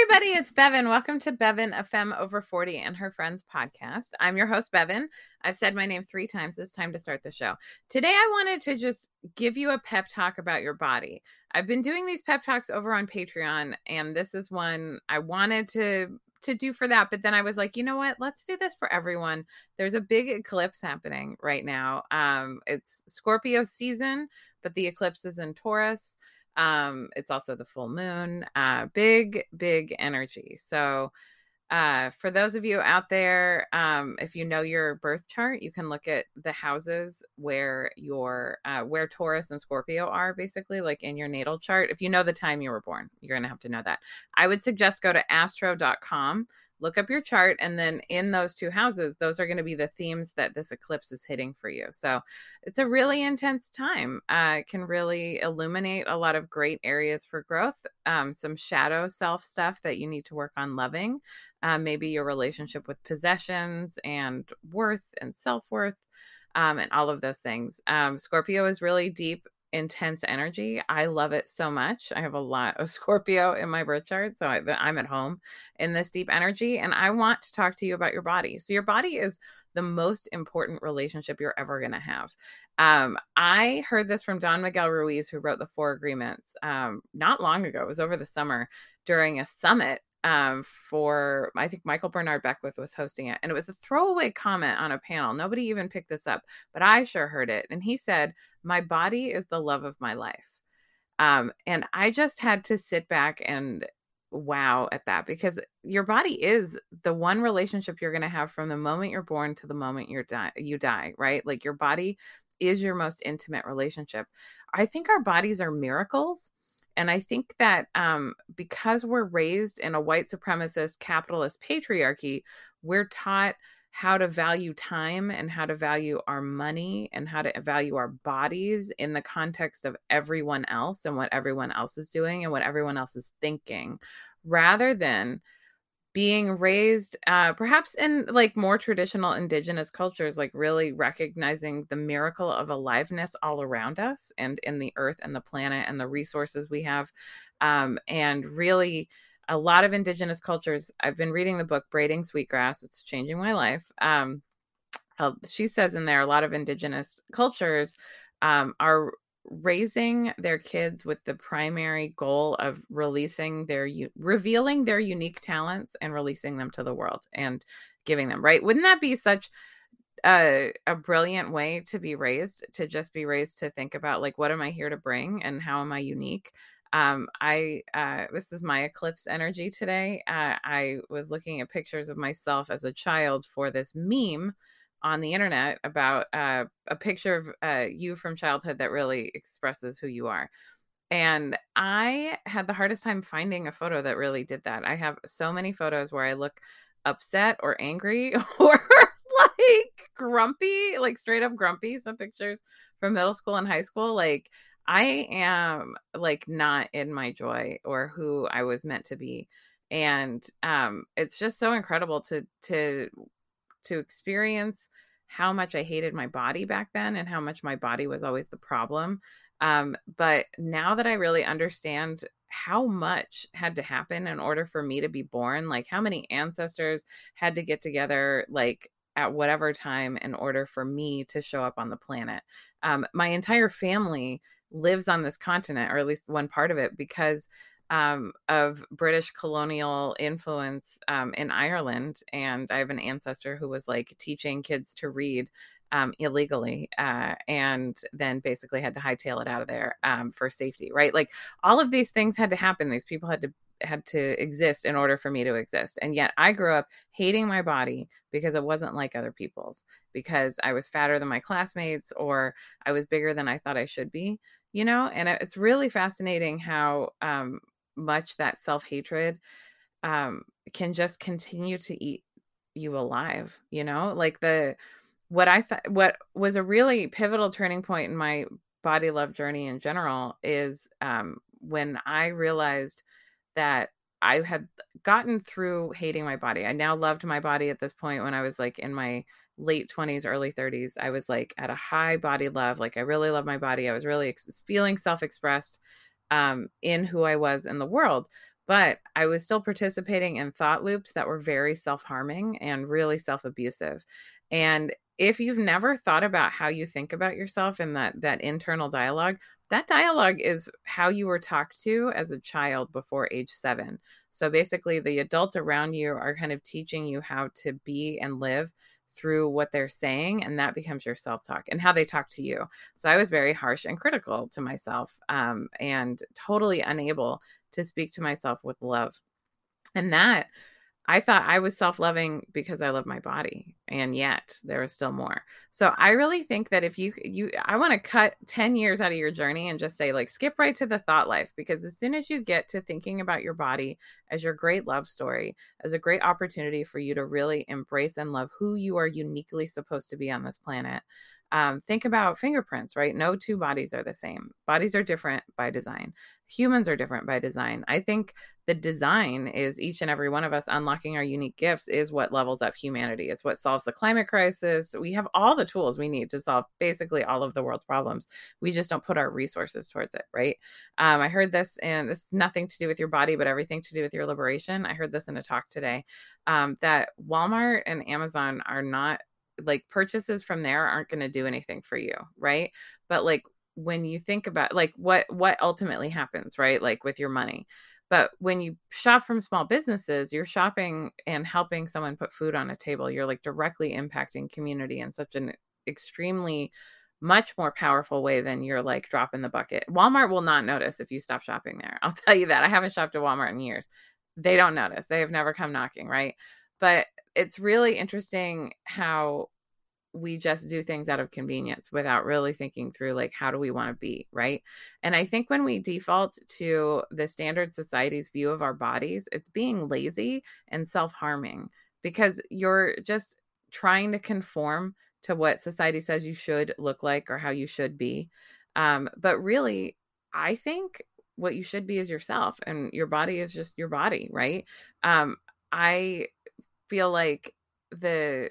everybody, it's Bevin. Welcome to Bevin, a femme over 40 and her friends podcast. I'm your host, Bevin. I've said my name three times. It's time to start the show. Today, I wanted to just give you a pep talk about your body. I've been doing these pep talks over on Patreon, and this is one I wanted to to do for that but then i was like you know what let's do this for everyone there's a big eclipse happening right now um it's scorpio season but the eclipse is in taurus um, it's also the full moon. Uh, big, big energy. So, uh, for those of you out there, um, if you know your birth chart, you can look at the houses where your uh, where Taurus and Scorpio are, basically, like in your natal chart. If you know the time you were born, you're gonna have to know that. I would suggest go to astro.com look up your chart and then in those two houses those are going to be the themes that this eclipse is hitting for you. So it's a really intense time. Uh, it can really illuminate a lot of great areas for growth um, some shadow self stuff that you need to work on loving uh, maybe your relationship with possessions and worth and self-worth um, and all of those things. Um, scorpio is really deep intense energy. I love it so much. I have a lot of Scorpio in my birth chart, so I, I'm at home in this deep energy. And I want to talk to you about your body. So, your body is the most important relationship you're ever going to have. Um, I heard this from Don Miguel Ruiz, who wrote the Four Agreements um, not long ago. It was over the summer during a summit um, for I think Michael Bernard Beckwith was hosting it, and it was a throwaway comment on a panel. Nobody even picked this up, but I sure heard it. And he said, "My body is the love of my life," um, and I just had to sit back and wow at that because your body is the one relationship you're going to have from the moment you're born to the moment you're die you die right like your body is your most intimate relationship i think our bodies are miracles and I think that um, because we're raised in a white supremacist capitalist patriarchy, we're taught how to value time and how to value our money and how to value our bodies in the context of everyone else and what everyone else is doing and what everyone else is thinking rather than being raised uh perhaps in like more traditional indigenous cultures like really recognizing the miracle of aliveness all around us and in the earth and the planet and the resources we have um and really a lot of indigenous cultures i've been reading the book braiding sweetgrass it's changing my life um uh, she says in there a lot of indigenous cultures um, are raising their kids with the primary goal of releasing their revealing their unique talents and releasing them to the world and giving them right? Wouldn't that be such a, a brilliant way to be raised to just be raised to think about like what am i here to bring and how am i unique? Um i uh this is my eclipse energy today. Uh, i was looking at pictures of myself as a child for this meme on the internet about uh, a picture of uh, you from childhood that really expresses who you are. And I had the hardest time finding a photo that really did that. I have so many photos where I look upset or angry or like grumpy, like straight up grumpy. Some pictures from middle school and high school. Like I am like not in my joy or who I was meant to be. And um it's just so incredible to to to experience how much I hated my body back then and how much my body was always the problem. Um, but now that I really understand how much had to happen in order for me to be born, like how many ancestors had to get together, like at whatever time in order for me to show up on the planet. Um, my entire family lives on this continent, or at least one part of it, because um, of British colonial influence um, in Ireland. And I have an ancestor who was like teaching kids to read um, illegally uh, and then basically had to hightail it out of there um, for safety, right? Like all of these things had to happen. These people had to had to exist in order for me to exist. And yet I grew up hating my body because it wasn't like other people's, because I was fatter than my classmates or I was bigger than I thought I should be, you know? And it's really fascinating how um, much that self hatred um, can just continue to eat you alive. You know, like the what I thought what was a really pivotal turning point in my body love journey in general is um, when I realized that I had gotten through hating my body. I now loved my body at this point when I was like in my late 20s, early 30s. I was like at a high body love. Like I really love my body. I was really ex- feeling self expressed um, in who I was in the world. but I was still participating in thought loops that were very self harming and really self abusive. And if you've never thought about how you think about yourself and that that internal dialogue, that dialogue is how you were talked to as a child before age 7. So basically the adults around you are kind of teaching you how to be and live through what they're saying and that becomes your self-talk and how they talk to you. So i was very harsh and critical to myself um, and totally unable to speak to myself with love. And that I thought I was self loving because I love my body, and yet there is still more. So I really think that if you you I want to cut 10 years out of your journey and just say like skip right to the thought life because as soon as you get to thinking about your body as your great love story, as a great opportunity for you to really embrace and love who you are uniquely supposed to be on this planet, um, think about fingerprints, right? No two bodies are the same. Bodies are different by design. Humans are different by design. I think the design is each and every one of us unlocking our unique gifts is what levels up humanity. It's what solves the climate crisis. We have all the tools we need to solve basically all of the world's problems. We just don't put our resources towards it, right? Um, I heard this, and this is nothing to do with your body, but everything to do with your liberation. I heard this in a talk today um, that Walmart and Amazon are not like purchases from there aren't going to do anything for you right? But like when you think about like what what ultimately happens right like with your money. But when you shop from small businesses you're shopping and helping someone put food on a table you're like directly impacting community in such an extremely much more powerful way than you're like dropping the bucket. Walmart will not notice if you stop shopping there i'll tell you that. I haven't shopped at walmart in years. They don't notice. They have never come knocking right? But it's really interesting how we just do things out of convenience without really thinking through like how do we want to be right? And i think when we default to the standard society's view of our bodies it's being lazy and self-harming because you're just trying to conform to what society says you should look like or how you should be. Um, but really i think what you should be is yourself and your body is just your body right? Um, i feel like the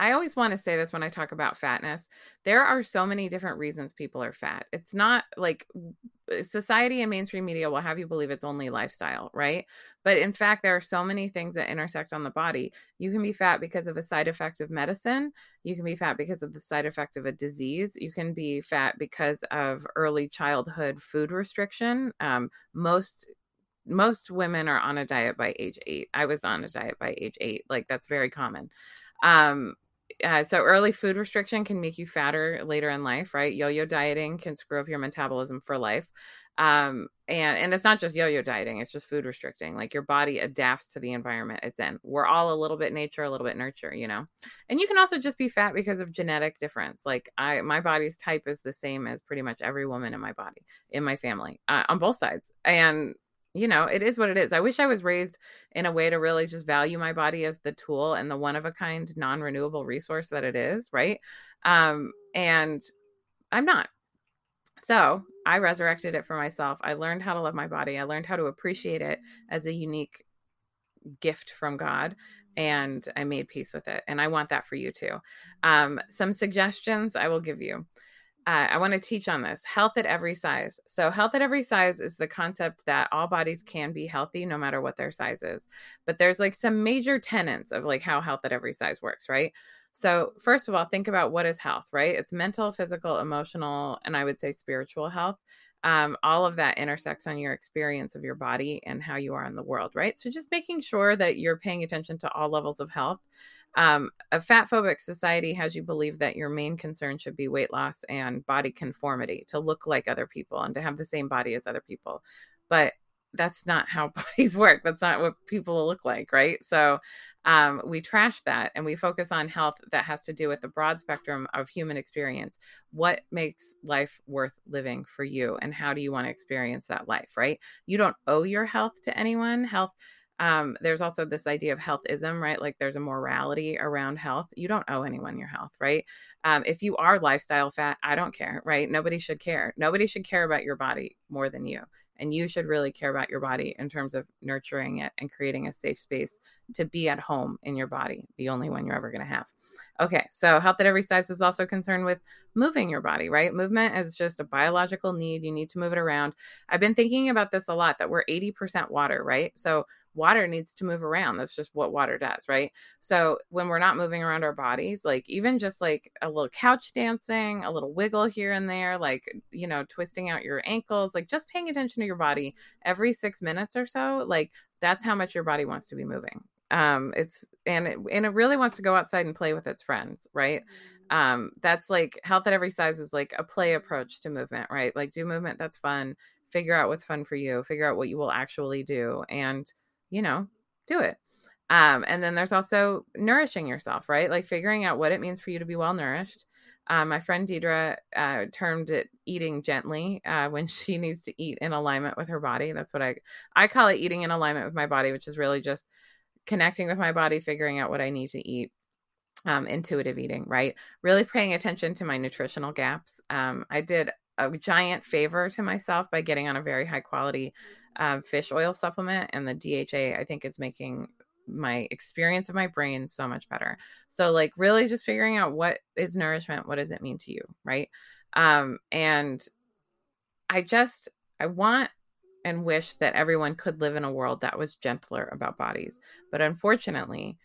I always want to say this when I talk about fatness. There are so many different reasons people are fat. It's not like uh, society and mainstream media will have you believe it's only lifestyle, right? But in fact, there are so many things that intersect on the body. You can be fat because of a side effect of medicine. You can be fat because of the side effect of a disease. You can be fat because of early childhood food restriction. Um, most most women are on a diet by age eight. I was on a diet by age eight. Like that's very common. Um, uh, so early food restriction can make you fatter later in life, right? Yo-yo dieting can screw up your metabolism for life. Um, and and it's not just yo-yo dieting; it's just food restricting. Like your body adapts to the environment it's in. We're all a little bit nature, a little bit nurture, you know. And you can also just be fat because of genetic difference. Like I, my body's type is the same as pretty much every woman in my body, in my family, uh, on both sides. And you know, it is what it is. I wish I was raised in a way to really just value my body as the tool and the one of a kind non renewable resource that it is, right? Um, and I'm not. So I resurrected it for myself. I learned how to love my body. I learned how to appreciate it as a unique gift from God and I made peace with it. And I want that for you too. Um, some suggestions I will give you uh, I want to teach on this health at every size. So, health at every size is the concept that all bodies can be healthy no matter what their size is. But there's like some major tenets of like how health at every size works, right? So, first of all, think about what is health, right? It's mental, physical, emotional, and I would say spiritual health. Um, all of that intersects on your experience of your body and how you are in the world, right? So, just making sure that you're paying attention to all levels of health um, a fat phobic society has you believe that your main concern should be weight loss and body conformity to look like other people and to have the same body as other people. But that's not how bodies work. That's not what people look like, right? So um, we trash that and we focus on health that has to do with the broad spectrum of human experience. What makes life worth living for you, and how do you want to experience that life, right? You don't owe your health to anyone. Health um, there's also this idea of healthism, right? Like there's a morality around health. You don't owe anyone your health, right? Um, if you are lifestyle fat, I don't care, right? Nobody should care. Nobody should care about your body more than you. And you should really care about your body in terms of nurturing it and creating a safe space to be at home in your body, the only one you're ever going to have. Okay, so health at every size is also concerned with moving your body, right? Movement is just a biological need. You need to move it around. I've been thinking about this a lot that we're 80% water, right? So water needs to move around. That's just what water does, right? So when we're not moving around our bodies, like even just like a little couch dancing, a little wiggle here and there, like, you know, twisting out your ankles, like just paying attention to your body every six minutes or so, like that's how much your body wants to be moving um it's and it and it really wants to go outside and play with its friends right mm-hmm. um that's like health at every size is like a play approach to movement right like do movement that's fun figure out what's fun for you figure out what you will actually do and you know do it um and then there's also nourishing yourself right like figuring out what it means for you to be well nourished um, my friend Deidre uh, termed it eating gently uh, when she needs to eat in alignment with her body. That's what I I call it eating in alignment with my body, which is really just connecting with my body, figuring out what I need to eat. Um, intuitive eating, right? Really paying attention to my nutritional gaps. Um, I did a giant favor to myself by getting on a very high quality uh, fish oil supplement, and the DHA I think is making my experience of my brain so much better. So like really just figuring out what is nourishment, what does it mean to you, right? Um, and I just I want and wish that everyone could live in a world that was gentler about bodies. But unfortunately,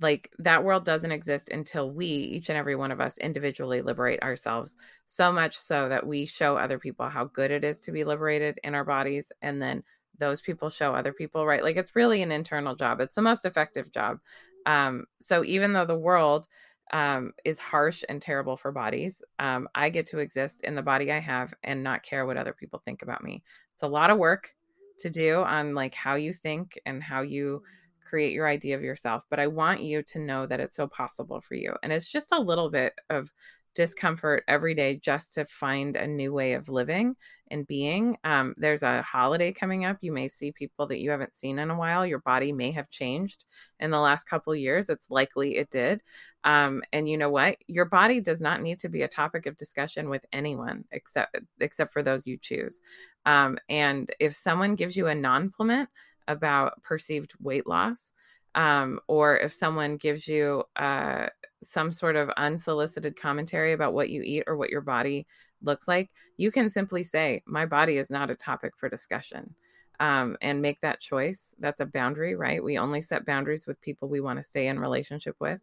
like that world doesn't exist until we, each and every one of us, individually liberate ourselves so much so that we show other people how good it is to be liberated in our bodies. And then those people show other people, right? Like it's really an internal job, it's the most effective job. Um, so even though the world um, is harsh and terrible for bodies. Um, I get to exist in the body I have and not care what other people think about me. It's a lot of work to do on like how you think and how you create your idea of yourself, but I want you to know that it's so possible for you. And it's just a little bit of discomfort every day just to find a new way of living and being. Um, there's a holiday coming up. You may see people that you haven't seen in a while. Your body may have changed in the last couple years. It's likely it did. Um, and you know what? Your body does not need to be a topic of discussion with anyone except except for those you choose. Um, and if someone gives you a non-compliment about perceived weight loss, um, or if someone gives you uh, some sort of unsolicited commentary about what you eat or what your body looks like, you can simply say, My body is not a topic for discussion. Um, and make that choice. That's a boundary, right? We only set boundaries with people we want to stay in relationship with.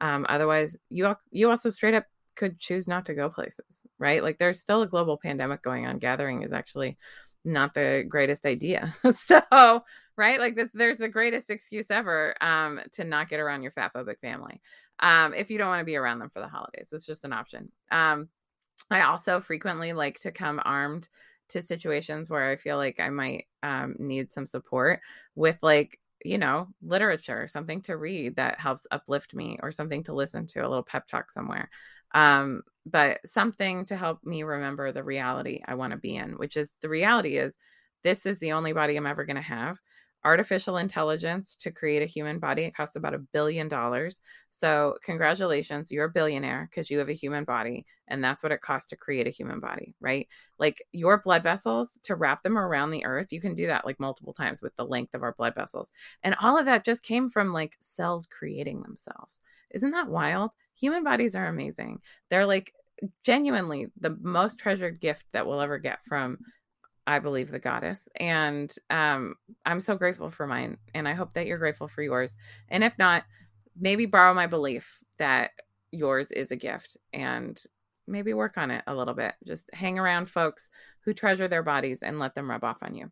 Um, otherwise, you you also straight up could choose not to go places, right? Like there's still a global pandemic going on. Gathering is actually not the greatest idea. so, right? Like there's the greatest excuse ever um, to not get around your fat phobic family. Um, if you don't want to be around them for the holidays, it's just an option. Um, I also frequently like to come armed to situations where I feel like I might um, need some support with like you know, literature, something to read that helps uplift me or something to listen to, a little pep talk somewhere. Um, but something to help me remember the reality I want to be in, which is the reality is this is the only body I'm ever going to have artificial intelligence to create a human body. It costs about a billion dollars. So, congratulations, you're a billionaire because you have a human body. And that's what it costs to create a human body, right? Like your blood vessels to wrap them around the earth, you can do that like multiple times with the length of our blood vessels. And all of that just came from like cells creating themselves. Isn't that wild? Human bodies are amazing. They're like genuinely the most treasured gift that we'll ever get from I believe the goddess. And um, I'm so grateful for mine. And I hope that you're grateful for yours. And if not, maybe borrow my belief that yours is a gift and maybe work on it a little bit. Just hang around folks who treasure their bodies and let them rub off on you.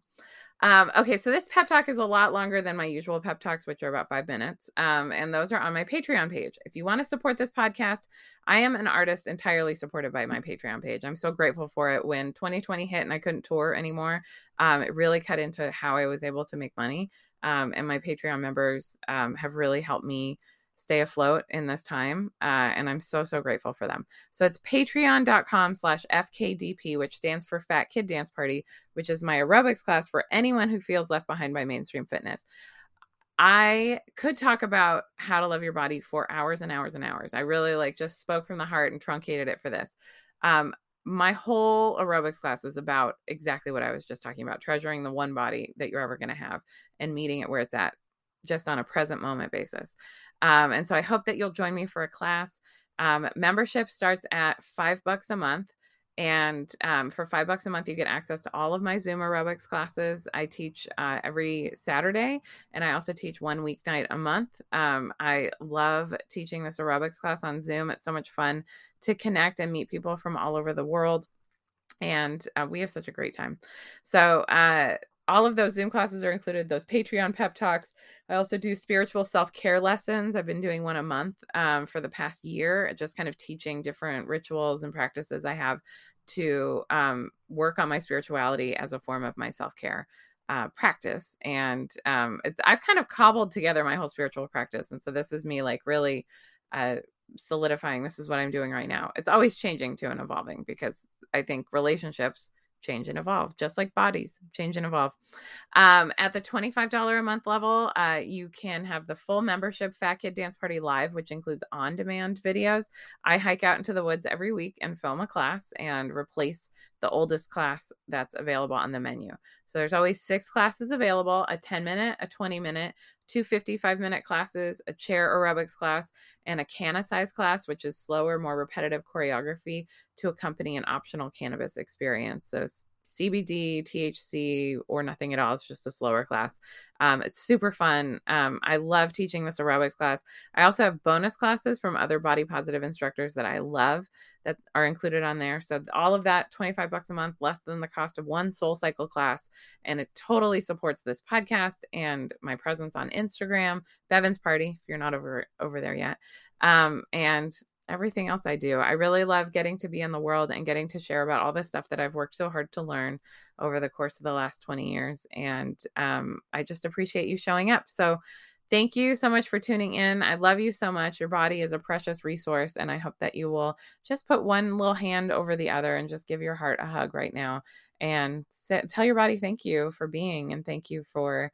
Um, okay, so this pep talk is a lot longer than my usual pep talks, which are about five minutes. Um, and those are on my Patreon page. If you want to support this podcast, I am an artist entirely supported by my Patreon page. I'm so grateful for it. When 2020 hit and I couldn't tour anymore, um, it really cut into how I was able to make money. Um, and my Patreon members um, have really helped me stay afloat in this time. Uh, and I'm so, so grateful for them. So it's patreon.com slash FKDP, which stands for Fat Kid Dance Party, which is my aerobics class for anyone who feels left behind by mainstream fitness. I could talk about how to love your body for hours and hours and hours. I really like just spoke from the heart and truncated it for this. Um, my whole aerobics class is about exactly what I was just talking about treasuring the one body that you're ever going to have and meeting it where it's at, just on a present moment basis. Um, and so I hope that you'll join me for a class. Um, membership starts at five bucks a month. And um, for five bucks a month, you get access to all of my Zoom aerobics classes. I teach uh, every Saturday, and I also teach one weeknight a month. Um, I love teaching this aerobics class on Zoom. It's so much fun to connect and meet people from all over the world. And uh, we have such a great time. So, uh, all of those Zoom classes are included, those Patreon pep talks. I also do spiritual self care lessons. I've been doing one a month um, for the past year, just kind of teaching different rituals and practices I have to um, work on my spirituality as a form of my self care uh, practice. And um, I've kind of cobbled together my whole spiritual practice. And so this is me like really uh, solidifying this is what I'm doing right now. It's always changing too and evolving because I think relationships change and evolve, just like bodies change and evolve. Um, at the $25 a month level, uh, you can have the full membership Fat Kid Dance Party Live, which includes on demand videos. I hike out into the woods every week and film a class and replace the oldest class that's available on the menu. So there's always six classes available a 10 minute, a 20 minute, two 55 minute classes, a chair aerobics class, and a canna size class, which is slower, more repetitive choreography to accompany an optional cannabis experience. So CBD, THC, or nothing at all. It's just a slower class. Um, it's super fun. Um, I love teaching this aerobics class. I also have bonus classes from other body positive instructors that I love that are included on there. So all of that, 25 bucks a month, less than the cost of one SoulCycle class. And it totally supports this podcast and my presence on Instagram, Bevin's Party, if you're not over over there yet. Um, and everything else I do. I really love getting to be in the world and getting to share about all the stuff that I've worked so hard to learn over the course of the last 20 years. And um, I just appreciate you showing up. So, thank you so much for tuning in. I love you so much. Your body is a precious resource. And I hope that you will just put one little hand over the other and just give your heart a hug right now and sit, tell your body thank you for being and thank you for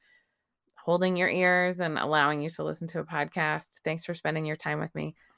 holding your ears and allowing you to listen to a podcast. Thanks for spending your time with me.